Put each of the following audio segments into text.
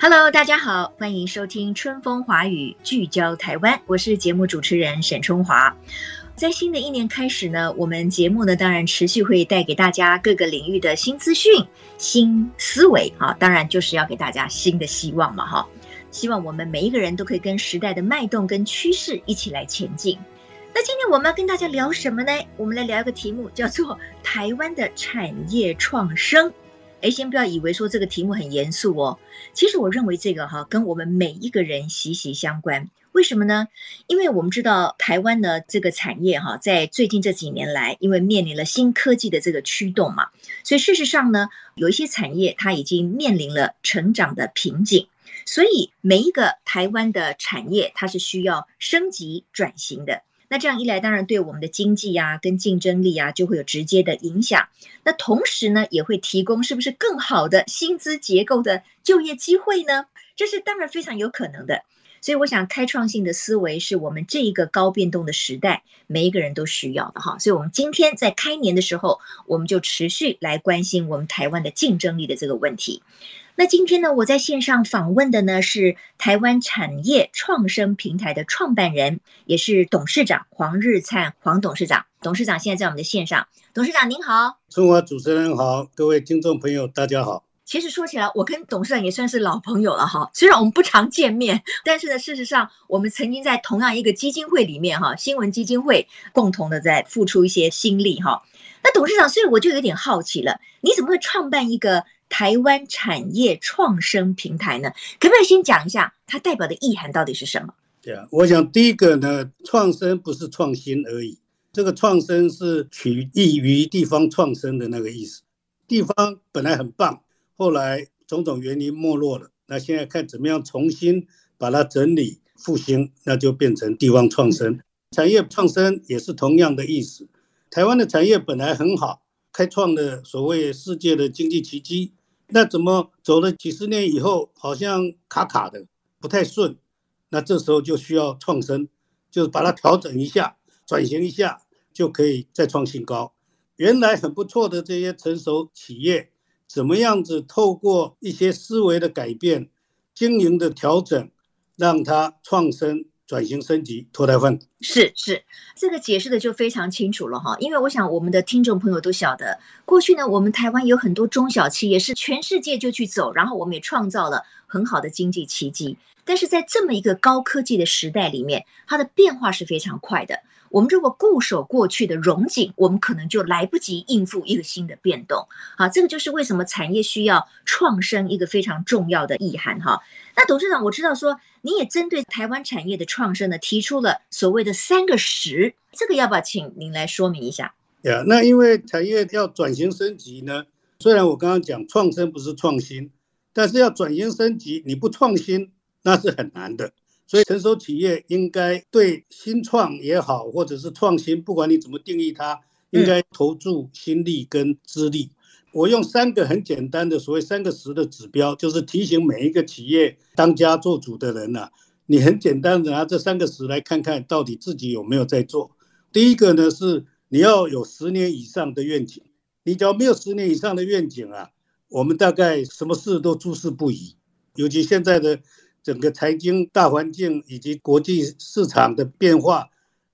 Hello，大家好，欢迎收听《春风华语》，聚焦台湾。我是节目主持人沈春华。在新的一年开始呢，我们节目呢，当然持续会带给大家各个领域的新资讯、新思维啊，当然就是要给大家新的希望嘛，哈。希望我们每一个人都可以跟时代的脉动跟趋势一起来前进。那今天我们要跟大家聊什么呢？我们来聊一个题目，叫做台湾的产业创生。诶，先不要以为说这个题目很严肃哦。其实我认为这个哈跟我们每一个人息息相关。为什么呢？因为我们知道台湾的这个产业哈，在最近这几年来，因为面临了新科技的这个驱动嘛，所以事实上呢，有一些产业它已经面临了成长的瓶颈。所以每一个台湾的产业，它是需要升级转型的。那这样一来，当然对我们的经济啊，跟竞争力啊，就会有直接的影响。那同时呢，也会提供是不是更好的薪资结构的就业机会呢？这是当然非常有可能的。所以我想，开创性的思维是我们这一个高变动的时代，每一个人都需要的哈。所以，我们今天在开年的时候，我们就持续来关心我们台湾的竞争力的这个问题。那今天呢，我在线上访问的呢是台湾产业创生平台的创办人，也是董事长黄日灿黄董事长。董事长现在在我们的线上，董事长您好，春华主持人好，各位听众朋友大家好。其实说起来，我跟董事长也算是老朋友了哈，虽然我们不常见面，但是呢，事实上我们曾经在同样一个基金会里面哈，新闻基金会共同的在付出一些心力哈。那董事长，所以我就有点好奇了，你怎么会创办一个？台湾产业创生平台呢，可不可以先讲一下它代表的意涵到底是什么？对啊，我想第一个呢，创生不是创新而已，这个创生是取意于地方创生的那个意思。地方本来很棒，后来种种原因没落了，那现在看怎么样重新把它整理复兴，那就变成地方创生。产业创生也是同样的意思。台湾的产业本来很好，开创了所谓世界的经济奇迹。那怎么走了几十年以后，好像卡卡的，不太顺。那这时候就需要创生，就是把它调整一下，转型一下，就可以再创新高。原来很不错的这些成熟企业，怎么样子透过一些思维的改变、经营的调整，让它创生。转型升级，脱胎换骨，是是，这个解释的就非常清楚了哈。因为我想我们的听众朋友都晓得，过去呢，我们台湾有很多中小企业是全世界就去走，然后我们也创造了很好的经济奇迹。但是在这么一个高科技的时代里面，它的变化是非常快的。我们如果固守过去的荣景，我们可能就来不及应付一个新的变动。好，这个就是为什么产业需要创生一个非常重要的意涵哈。那董事长，我知道说你也针对台湾产业的创生呢，提出了所谓的三个十，这个要不要请您来说明一下？呀，那因为产业要转型升级呢，虽然我刚刚讲创生不是创新，但是要转型升级，你不创新那是很难的。所以，成熟企业应该对新创也好，或者是创新，不管你怎么定义它，应该投注心力跟资历。我用三个很简单的所谓三个十的指标，就是提醒每一个企业当家做主的人呐，你很简单的拿这三个十来看看到底自己有没有在做。第一个呢是你要有十年以上的愿景，你只要没有十年以上的愿景啊，我们大概什么事都诸事不宜，尤其现在的。整个财经大环境以及国际市场的变化，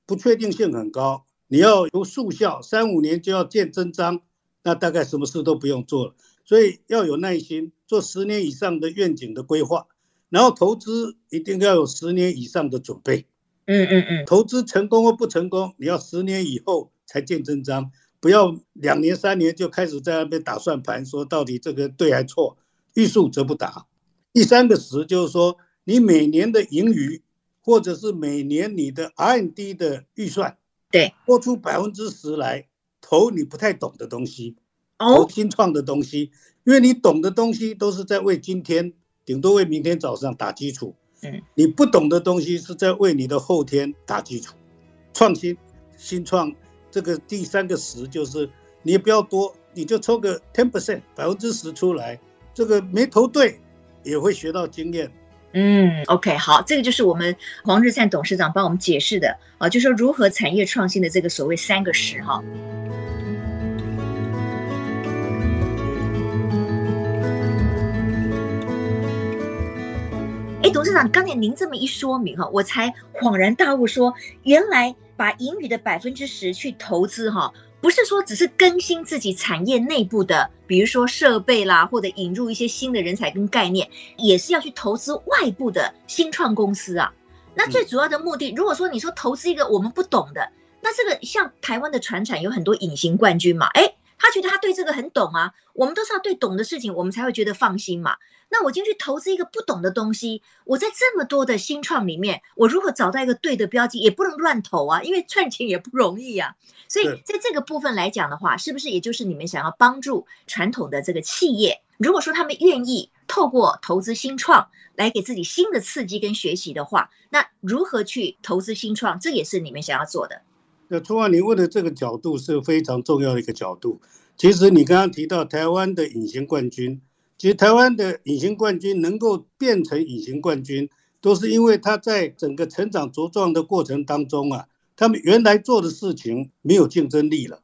不确定性很高。你要有速效，三五年就要见真章，那大概什么事都不用做了。所以要有耐心，做十年以上的愿景的规划，然后投资一定要有十年以上的准备。嗯嗯嗯，投资成功或不成功，你要十年以后才见真章，不要两年三年就开始在那边打算盘，说到底这个对还错，欲速则不达。第三个十就是说，你每年的盈余，或者是每年你的 R&D 的预算，对，拨出百分之十来投你不太懂的东西，哦投新创的东西，因为你懂的东西都是在为今天，顶多为明天早上打基础。嗯，你不懂的东西是在为你的后天打基础。创新、新创这个第三个十就是你也不要多，你就抽个 ten percent 百分之十出来，这个没投对也会学到经验。嗯，OK，好，这个就是我们黄日灿董事长帮我们解释的啊，就说如何产业创新的这个所谓三个十哈。哎，董事长，刚才您这么一说明哈，我才恍然大悟，说原来把盈余的百分之十去投资哈。不是说只是更新自己产业内部的，比如说设备啦，或者引入一些新的人才跟概念，也是要去投资外部的新创公司啊。那最主要的目的，如果说你说投资一个我们不懂的，那这个像台湾的船产有很多隐形冠军嘛，诶他觉得他对这个很懂啊，我们都是要对懂的事情，我们才会觉得放心嘛。那我进去投资一个不懂的东西，我在这么多的新创里面，我如何找到一个对的标记，也不能乱投啊，因为赚钱也不容易啊。所以在这个部分来讲的话，是不是也就是你们想要帮助传统的这个企业，如果说他们愿意透过投资新创来给自己新的刺激跟学习的话，那如何去投资新创，这也是你们想要做的。那春华，你问的这个角度是非常重要的一个角度。其实你刚刚提到台湾的隐形冠军，其实台湾的隐形冠军能够变成隐形冠军，都是因为他在整个成长茁壮的过程当中啊，他们原来做的事情没有竞争力了，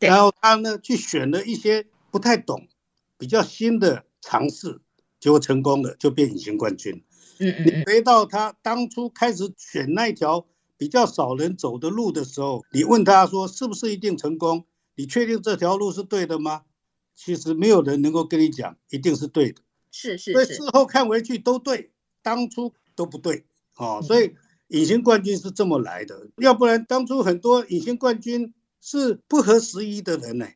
然后他呢去选了一些不太懂、比较新的尝试，结果成功了，就变隐形冠军。嗯嗯，你回到他当初开始选那条。比较少人走的路的时候，你问他说是不是一定成功？你确定这条路是对的吗？其实没有人能够跟你讲一定是对的。是是是。所以事后看回去都对，当初都不对。哦，所以隐形冠军是这么来的。要不然当初很多隐形冠军是不合时宜的人呢，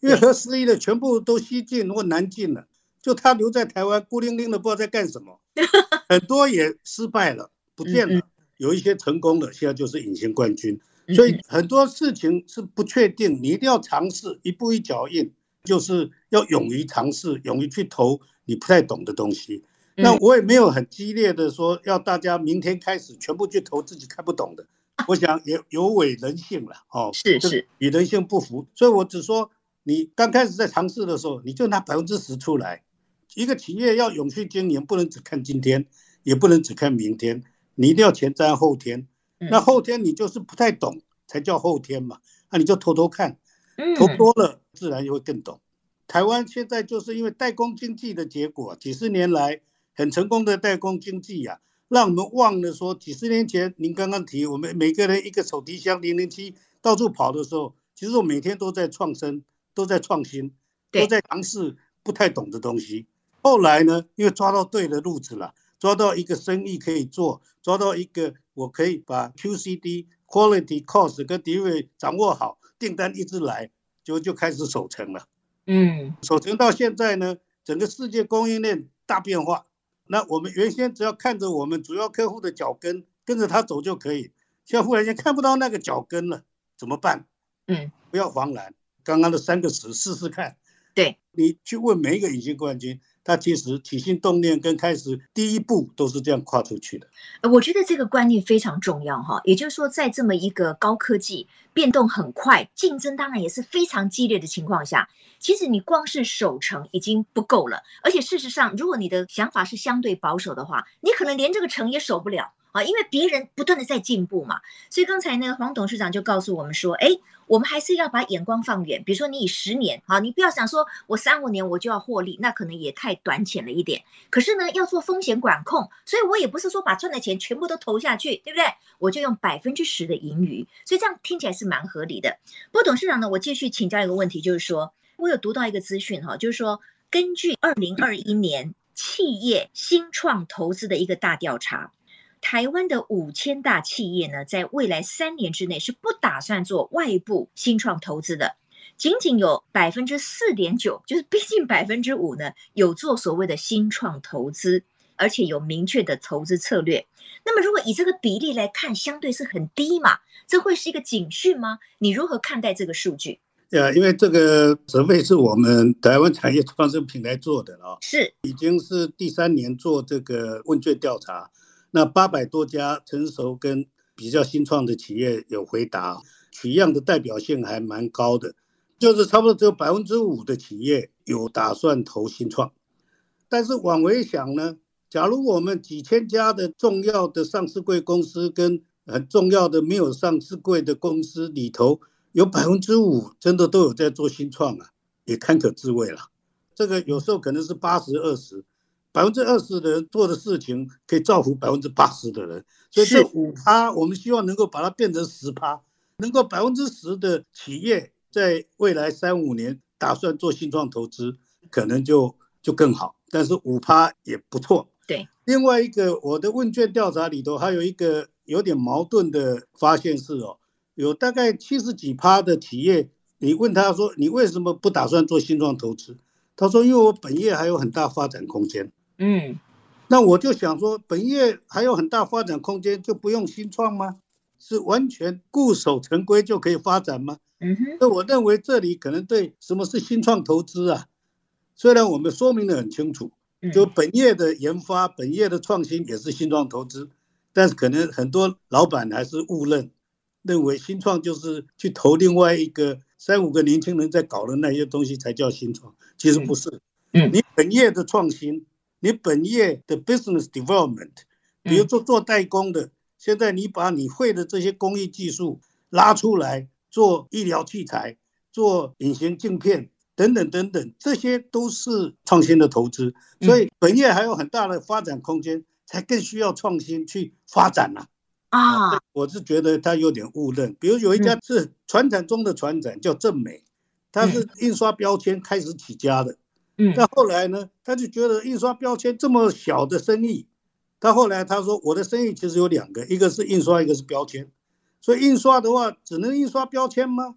因为合时宜的全部都西进或南进了，就他留在台湾孤零零的不知道在干什么，很多也失败了，不见了。有一些成功的，现在就是隐形冠军，所以很多事情是不确定，你一定要尝试，一步一脚印，就是要勇于尝试，勇于去投你不太懂的东西。那我也没有很激烈的说要大家明天开始全部去投自己看不懂的，我想也有违人性了哦，是是与人性不符，所以我只说你刚开始在尝试的时候，你就拿百分之十出来。一个企业要永续经营，不能只看今天，也不能只看明天。你一定要前瞻后天，那后天你就是不太懂，才叫后天嘛。那你就偷偷看，偷多了自然就会更懂。台湾现在就是因为代工经济的结果，几十年来很成功的代工经济呀，让我们忘了说，几十年前您刚刚提，我们每个人一个手提箱零零七到处跑的时候，其实我每天都在创新，都在创新，都在尝试不太懂的东西。后来呢，因为抓到对的路子了。抓到一个生意可以做，抓到一个我可以把 QCD、Quality、Cost 跟 Delivery 掌握好，订单一直来，就就开始守成了。嗯，守成到现在呢，整个世界供应链大变化。那我们原先只要看着我们主要客户的脚跟，跟着他走就可以。现在忽然间看不到那个脚跟了，怎么办？嗯，不要慌乱，刚刚的三个词试试看。对，你去问每一个隐形冠军。那其实起心动念跟开始第一步都是这样跨出去的。我觉得这个观念非常重要哈，也就是说，在这么一个高科技、变动很快、竞争当然也是非常激烈的情况下，其实你光是守城已经不够了。而且事实上，如果你的想法是相对保守的话，你可能连这个城也守不了啊，因为别人不断的在进步嘛。所以刚才呢，黄董事长就告诉我们说，哎。我们还是要把眼光放远，比如说你以十年，好，你不要想说我三五年我就要获利，那可能也太短浅了一点。可是呢，要做风险管控，所以我也不是说把赚的钱全部都投下去，对不对？我就用百分之十的盈余，所以这样听起来是蛮合理的。不过董事长呢，我继续请教一个问题，就是说我有读到一个资讯哈，就是说根据二零二一年企业新创投资的一个大调查。台湾的五千大企业呢，在未来三年之内是不打算做外部新创投资的，仅仅有百分之四点九，就是逼近百分之五呢，有做所谓的新创投资，而且有明确的投资策略。那么，如果以这个比例来看，相对是很低嘛，这会是一个警讯吗？你如何看待这个数据？呃，因为这个 survey 是我们台湾产业创新平台做的啊，是已经是第三年做这个问卷调查，那八百多家成熟跟比较新创的企业有回答，取样的代表性还蛮高的，就是差不多只有百分之五的企业有打算投新创，但是往回想呢，假如我们几千家的重要的上市贵公司跟很重要的没有上市贵的公司里头。有百分之五真的都有在做新创啊，也堪可自慰了。这个有时候可能是八十二十，百分之二十的人做的事情可以造福百分之八十的人，所以这五趴我们希望能够把它变成十趴，能够百分之十的企业在未来三五年打算做新创投资，可能就就更好。但是五趴也不错。对，另外一个我的问卷调查里头还有一个有点矛盾的发现是哦。有大概七十几趴的企业，你问他说，你为什么不打算做新创投资？他说，因为我本业还有很大发展空间。嗯，那我就想说，本业还有很大发展空间，就不用新创吗？是完全固守成规就可以发展吗？嗯哼，那我认为这里可能对什么是新创投资啊？虽然我们说明的很清楚，就本业的研发、本业的创新也是新创投资，但是可能很多老板还是误认。认为新创就是去投另外一个三五个年轻人在搞的那些东西才叫新创，其实不是。嗯，你本业的创新，你本业的 business development，比如说做代工的，现在你把你会的这些工艺技术拉出来做医疗器材、做隐形镜片等等等等，这些都是创新的投资。所以本业还有很大的发展空间，才更需要创新去发展呐。啊，我是觉得他有点误认。比如有一家是船展中的船展，叫正美，它是印刷标签开始起家的。嗯，但后来呢，他就觉得印刷标签这么小的生意，他后来他说，我的生意其实有两个，一个是印刷，一个是标签。所以印刷的话，只能印刷标签吗？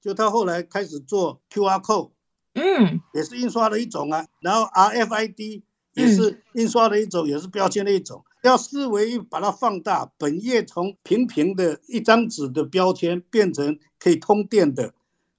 就他后来开始做 QR code，嗯，也是印刷的一种啊。然后 RFID 也是印刷的一种，也是标签的一种。要思维把它放大，本页从平平的一张纸的标签变成可以通电的，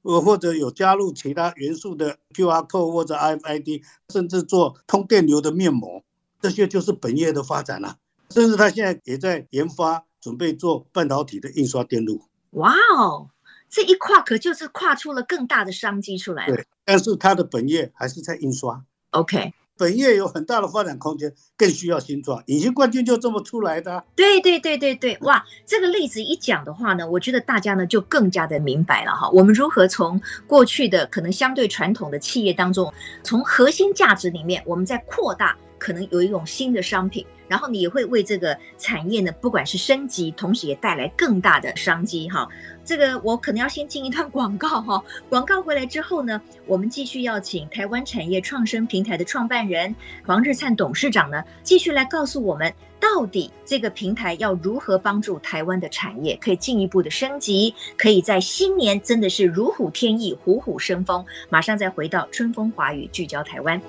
呃，或者有加入其他元素的 QR code 或者 RFID，甚至做通电流的面膜，这些就是本业的发展了、啊。甚至他现在也在研发，准备做半导体的印刷电路。哇哦，这一跨可就是跨出了更大的商机出来了。对，但是他的本业还是在印刷。OK。本业有很大的发展空间，更需要新创。隐形冠军就这么出来的。对对对对对，哇，这个例子一讲的话呢，我觉得大家呢就更加的明白了哈。我们如何从过去的可能相对传统的企业当中，从核心价值里面，我们在扩大，可能有一种新的商品。然后你也会为这个产业呢，不管是升级，同时也带来更大的商机哈。这个我可能要先进一段广告哈。广告回来之后呢，我们继续要请台湾产业创生平台的创办人黄日灿董事长呢，继续来告诉我们，到底这个平台要如何帮助台湾的产业可以进一步的升级，可以在新年真的是如虎添翼，虎虎生风。马上再回到春风华语，聚焦台湾。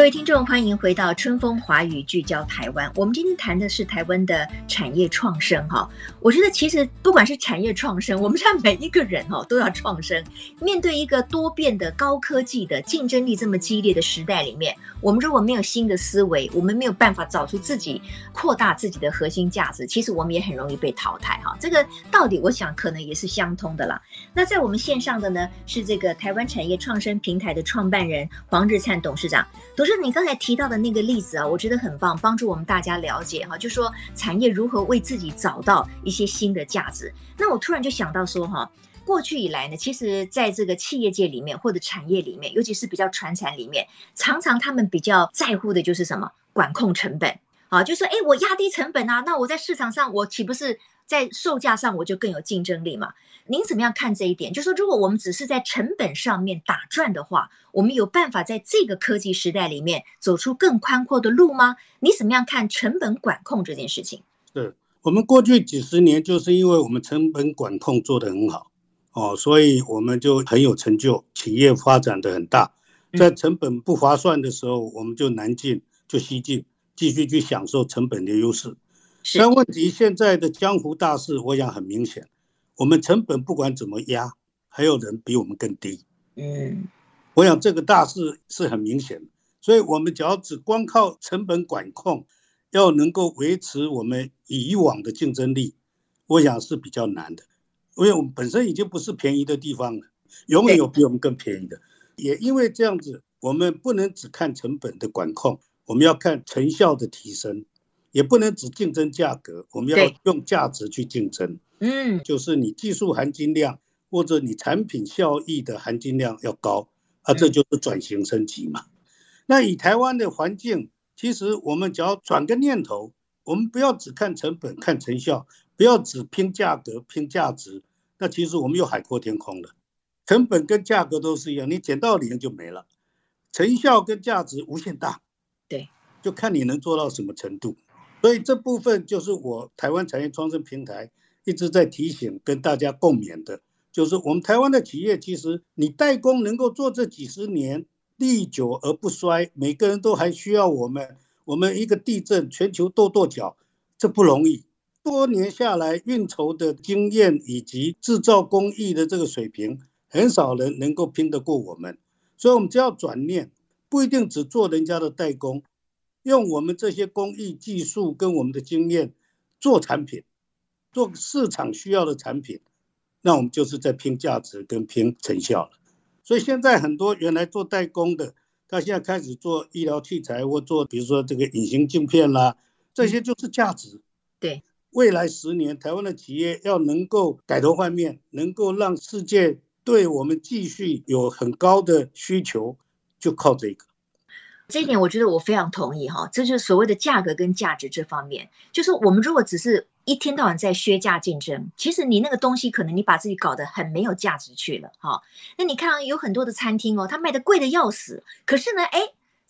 各位听众，欢迎回到春风华语，聚焦台湾。我们今天谈的是台湾的产业创生，哈。我觉得其实不管是产业创生，我们现在每一个人哈都要创生。面对一个多变的高科技的竞争力这么激烈的时代里面，我们如果没有新的思维，我们没有办法找出自己扩大自己的核心价值，其实我们也很容易被淘汰，哈。这个道理，我想可能也是相通的啦。那在我们线上的呢，是这个台湾产业创生平台的创办人黄日灿董事长，董事。就你刚才提到的那个例子啊，我觉得很棒，帮助我们大家了解哈，就说产业如何为自己找到一些新的价值。那我突然就想到说哈，过去以来呢，其实在这个企业界里面或者产业里面，尤其是比较传产里面，常常他们比较在乎的就是什么？管控成本啊，就说哎，我压低成本啊，那我在市场上我岂不是在售价上我就更有竞争力嘛？您怎么样看这一点？就是说，如果我们只是在成本上面打转的话，我们有办法在这个科技时代里面走出更宽阔的路吗？你怎么样看成本管控这件事情？是我们过去几十年就是因为我们成本管控做得很好哦，所以我们就很有成就，企业发展的很大。在成本不划算的时候，我们就南进；就西进，继续去享受成本的优势。是但问题现在的江湖大势，我想很明显，我们成本不管怎么压，还有人比我们更低。嗯，我想这个大势是很明显的，所以我们只要只光靠成本管控，要能够维持我们以往的竞争力，我想是比较难的，因为我们本身已经不是便宜的地方了，永远有比我们更便宜的。也因为这样子，我们不能只看成本的管控，我们要看成效的提升。也不能只竞争价格，我们要用价值去竞争。嗯，就是你技术含金量或者你产品效益的含金量要高，啊，这就是转型升级嘛。那以台湾的环境，其实我们只要转个念头，我们不要只看成本、看成效，不要只拼价格、拼价值，那其实我们又海阔天空了。成本跟价格都是一样，你减到零就没了。成效跟价值无限大，对，就看你能做到什么程度。所以这部分就是我台湾产业创生平台一直在提醒跟大家共勉的，就是我们台湾的企业，其实你代工能够做这几十年，历久而不衰，每个人都还需要我们。我们一个地震，全球跺跺脚，这不容易。多年下来，运筹的经验以及制造工艺的这个水平，很少人能够拼得过我们。所以，我们只要转念，不一定只做人家的代工。用我们这些工艺技术跟我们的经验做产品，做市场需要的产品，那我们就是在拼价值跟拼成效了。所以现在很多原来做代工的，他现在开始做医疗器材或做，比如说这个隐形镜片啦，这些就是价值。对，未来十年台湾的企业要能够改头换面，能够让世界对我们继续有很高的需求，就靠这个。这一点我觉得我非常同意哈，这就是所谓的价格跟价值这方面，就是我们如果只是一天到晚在削价竞争，其实你那个东西可能你把自己搞得很没有价值去了哈。那你看有很多的餐厅哦，它卖的贵的要死，可是呢，哎。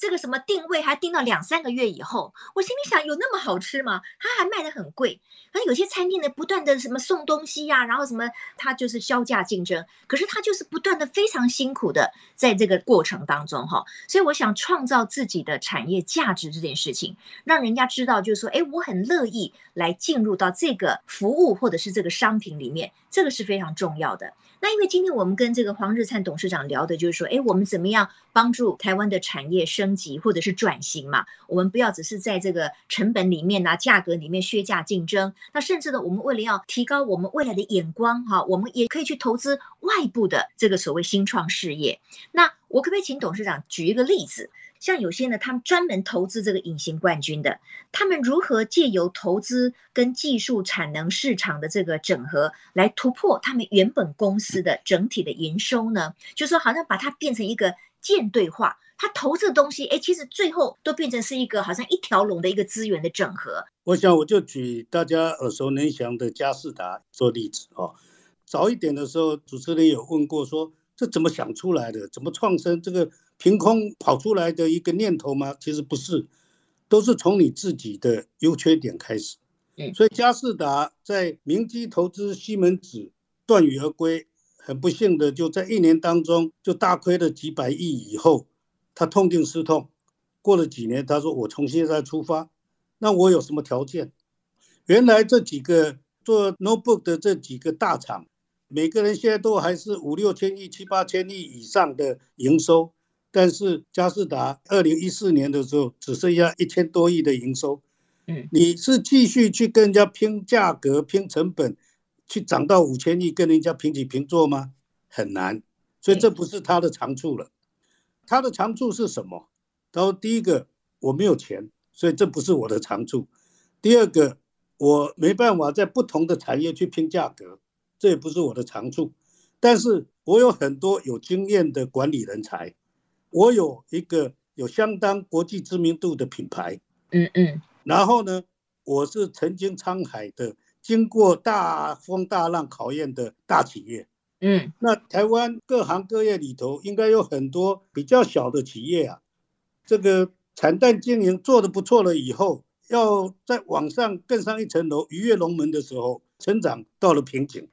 这个什么定位还定到两三个月以后，我心里想，有那么好吃吗？它还卖得很贵。而有些餐厅呢，不断的什么送东西呀、然后什么，它就是削价竞争。可是它就是不断的非常辛苦的在这个过程当中哈。所以我想创造自己的产业价值这件事情，让人家知道，就是说，哎，我很乐意来进入到这个服务或者是这个商品里面，这个是非常重要的。那因为今天我们跟这个黄日灿董事长聊的就是说，哎，我们怎么样帮助台湾的产业升级或者是转型嘛？我们不要只是在这个成本里面啊、价格里面削价竞争。那甚至呢，我们为了要提高我们未来的眼光哈，我们也可以去投资外部的这个所谓新创事业。那我可不可以请董事长举一个例子？像有些呢，他们专门投资这个隐形冠军的，他们如何借由投资跟技术产能市场的这个整合，来突破他们原本公司的整体的营收呢？就是说，好像把它变成一个舰队化，他投资的东西，哎，其实最后都变成是一个好像一条龙的一个资源的整合。我想，我就举大家耳熟能详的嘉士达做例子哦。早一点的时候，主持人有问过说，这怎么想出来的？怎么创生这个？凭空跑出来的一个念头吗？其实不是，都是从你自己的优缺点开始。嗯，所以佳士达在明基投资西门子断羽而归，很不幸的就在一年当中就大亏了几百亿以后，他痛定思痛，过了几年，他说我重新再出发，那我有什么条件？原来这几个做 notebook 的这几个大厂，每个人现在都还是五六千亿、七八千亿以上的营收。但是佳士达二零一四年的时候只剩下一千多亿的营收，嗯，你是继续去跟人家拼价格、拼成本，去涨到五千亿跟人家平起平坐吗？很难，所以这不是他的长处了。他的长处是什么？他说：第一个，我没有钱，所以这不是我的长处；第二个，我没办法在不同的产业去拼价格，这也不是我的长处。但是我有很多有经验的管理人才。我有一个有相当国际知名度的品牌，嗯嗯，然后呢，我是曾经沧海的，经过大风大浪考验的大企业，嗯，那台湾各行各业里头应该有很多比较小的企业啊，这个产蛋经营做得不错了以后，要再往上更上一层楼，鱼跃龙门的时候，成长到了瓶颈，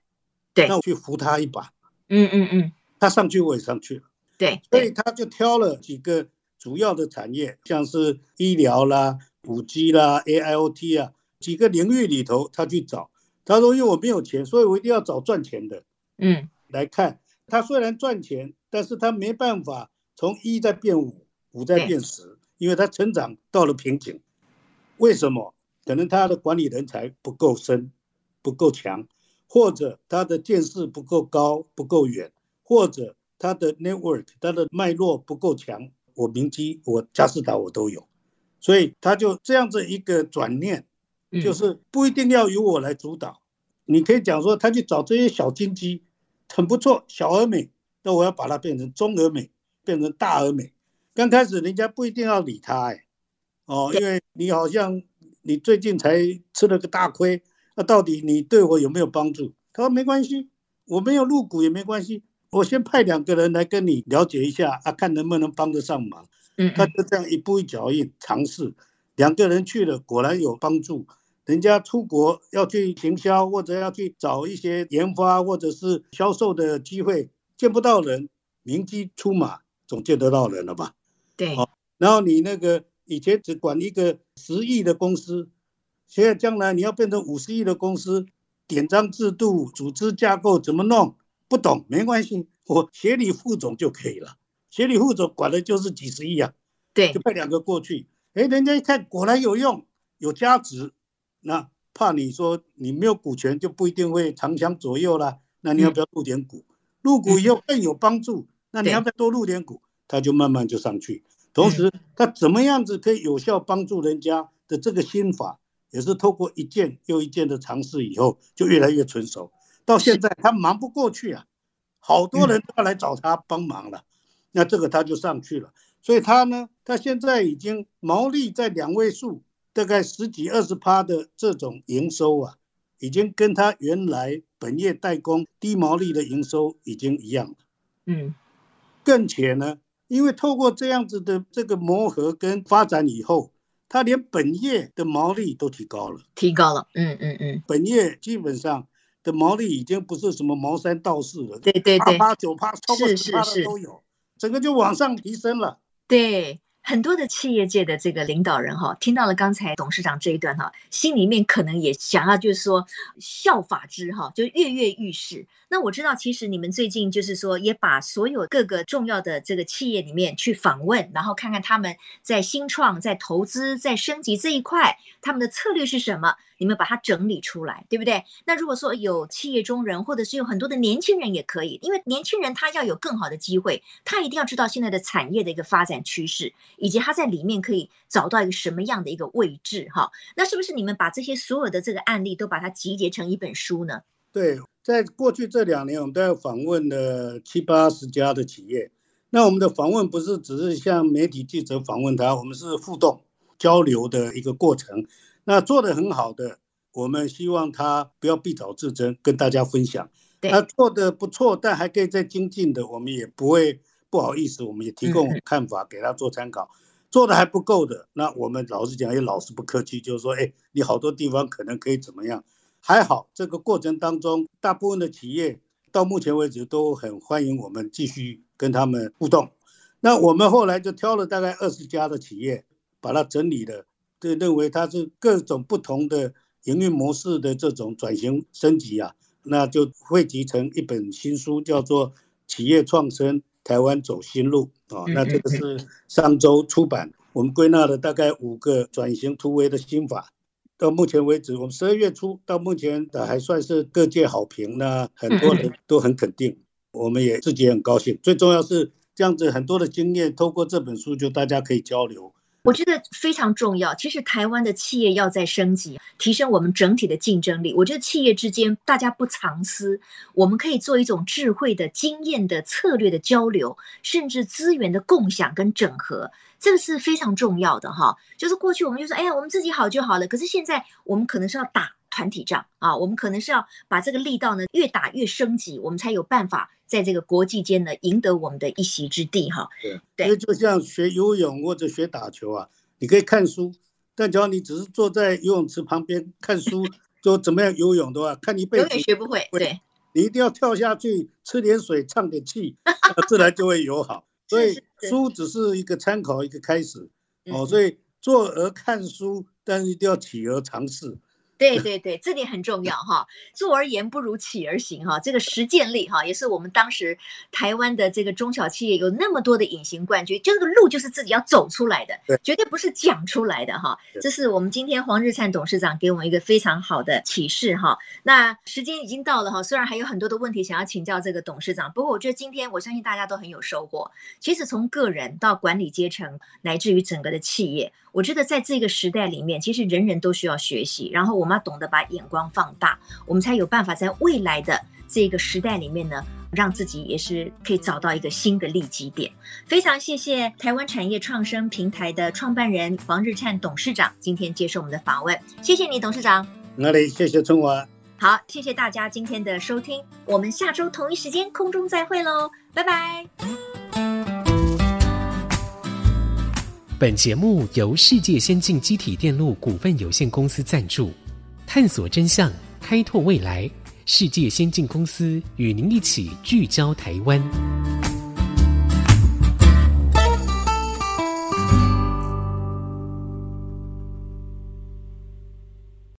对，那我去扶他一把，嗯嗯嗯，他上去我也上去了。对，所以他就挑了几个主要的产业，像是医疗啦、五 G 啦、AIoT 啊几个领域里头，他去找。他说：“因为我没有钱，所以我一定要找赚钱的。”嗯，来看他虽然赚钱，但是他没办法从一再变五，五再变十，因为他成长到了瓶颈。为什么？可能他的管理人才不够深，不够强，或者他的见识不够高，不够远，或者他的 network，他的脉络不够强。我明基，我佳士达，我都有，所以他就这样子一个转念，就是不一定要由我来主导。你可以讲说，他去找这些小金鸡，很不错，小而美，那我要把它变成中而美，变成大而美。刚开始人家不一定要理他，哎，哦，因为你好像。你最近才吃了个大亏，那到底你对我有没有帮助？他说没关系，我没有入股也没关系，我先派两个人来跟你了解一下啊，看能不能帮得上忙。嗯，他就这样一步一脚印尝试，两个人去了，果然有帮助。人家出国要去行销或者要去找一些研发或者是销售的机会，见不到人，明基出马总见得到人了吧？对，然后你那个。以前只管一个十亿的公司，现在将来你要变成五十亿的公司，典章制度、组织架构怎么弄？不懂没关系，我协理副总就可以了。协理副总管的就是几十亿啊，对，就派两个过去。哎，人家一看果然有用，有价值，那怕你说你没有股权就不一定会长枪左右了。那你要不要入点股？入股以后更有帮助，那你要不要多入点股？他就慢慢就上去。同时，他怎么样子可以有效帮助人家的这个心法，也是透过一件又一件的尝试以后，就越来越成熟。到现在他忙不过去啊，好多人都要来找他帮忙了，那这个他就上去了。所以他呢，他现在已经毛利在两位数，大概十几二十趴的这种营收啊，已经跟他原来本业代工低毛利的营收已经一样了。嗯，更且呢。因为透过这样子的这个磨合跟发展以后，他连本业的毛利都提高了，提高了，嗯嗯嗯，本业基本上的毛利已经不是什么毛三道四了，对对对，八八九八超过十八的都有，整个就往上提升了，对。很多的企业界的这个领导人哈，听到了刚才董事长这一段哈，心里面可能也想要就是说效法之哈，就跃跃欲试。那我知道，其实你们最近就是说也把所有各个重要的这个企业里面去访问，然后看看他们在新创、在投资、在升级这一块，他们的策略是什么。你们把它整理出来，对不对？那如果说有企业中人，或者是有很多的年轻人也可以，因为年轻人他要有更好的机会，他一定要知道现在的产业的一个发展趋势，以及他在里面可以找到一个什么样的一个位置，哈。那是不是你们把这些所有的这个案例都把它集结成一本书呢？对，在过去这两年，我们都要访问了七八十家的企业。那我们的访问不是只是向媒体记者访问他，我们是互动交流的一个过程。那做得很好的，我们希望他不要必找自珍，跟大家分享。那做得不错，但还可以再精进的，我们也不会不好意思，我们也提供看法给他做参考。做得还不够的，那我们老实讲也老是不客气，就是说，哎，你好多地方可能可以怎么样？还好，这个过程当中，大部分的企业到目前为止都很欢迎我们继续跟他们互动。那我们后来就挑了大概二十家的企业，把它整理了。就认为它是各种不同的营运模式的这种转型升级啊，那就汇集成一本新书，叫做《企业创生台湾走新路》啊。那这个是上周出版，我们归纳了大概五个转型突围的心法。到目前为止，我们十二月初到目前的还算是各界好评，那很多人都很肯定，我们也自己也很高兴。最重要是这样子，很多的经验透过这本书，就大家可以交流。我觉得非常重要。其实台湾的企业要在升级，提升我们整体的竞争力。我觉得企业之间大家不藏私，我们可以做一种智慧的经验的策略的交流，甚至资源的共享跟整合，这个是非常重要的哈。就是过去我们就说，哎呀，我们自己好就好了。可是现在我们可能是要打团体仗啊，我们可能是要把这个力道呢越打越升级，我们才有办法。在这个国际间呢，赢得我们的一席之地哈。对，对，因为就像学游泳或者学打球啊，你可以看书，但只要你只是坐在游泳池旁边看书，就怎么样游泳的话，看一辈子永远学不会。对，你一定要跳下去，吃点水，唱点气，自然就会游好。所以书只是一个参考，一个开始。哦，所以坐而看书，但是一定要起而尝试。对对对，这点很重要哈。坐而言不如起而行哈，这个实践力哈，也是我们当时台湾的这个中小企业有那么多的隐形冠军，这个路就是自己要走出来的，绝对不是讲出来的哈。这是我们今天黄日灿董事长给我们一个非常好的启示哈。那时间已经到了哈，虽然还有很多的问题想要请教这个董事长，不过我觉得今天我相信大家都很有收获。其实从个人到管理阶层，乃至于整个的企业。我觉得在这个时代里面，其实人人都需要学习，然后我们要懂得把眼光放大，我们才有办法在未来的这个时代里面呢，让自己也是可以找到一个新的利基点。非常谢谢台湾产业创生平台的创办人黄日灿董事长今天接受我们的访问，谢谢你，董事长。哪里？谢谢春华。好，谢谢大家今天的收听，我们下周同一时间空中再会喽，拜拜。本节目由世界先进机体电路股份有限公司赞助，探索真相，开拓未来。世界先进公司与您一起聚焦台湾。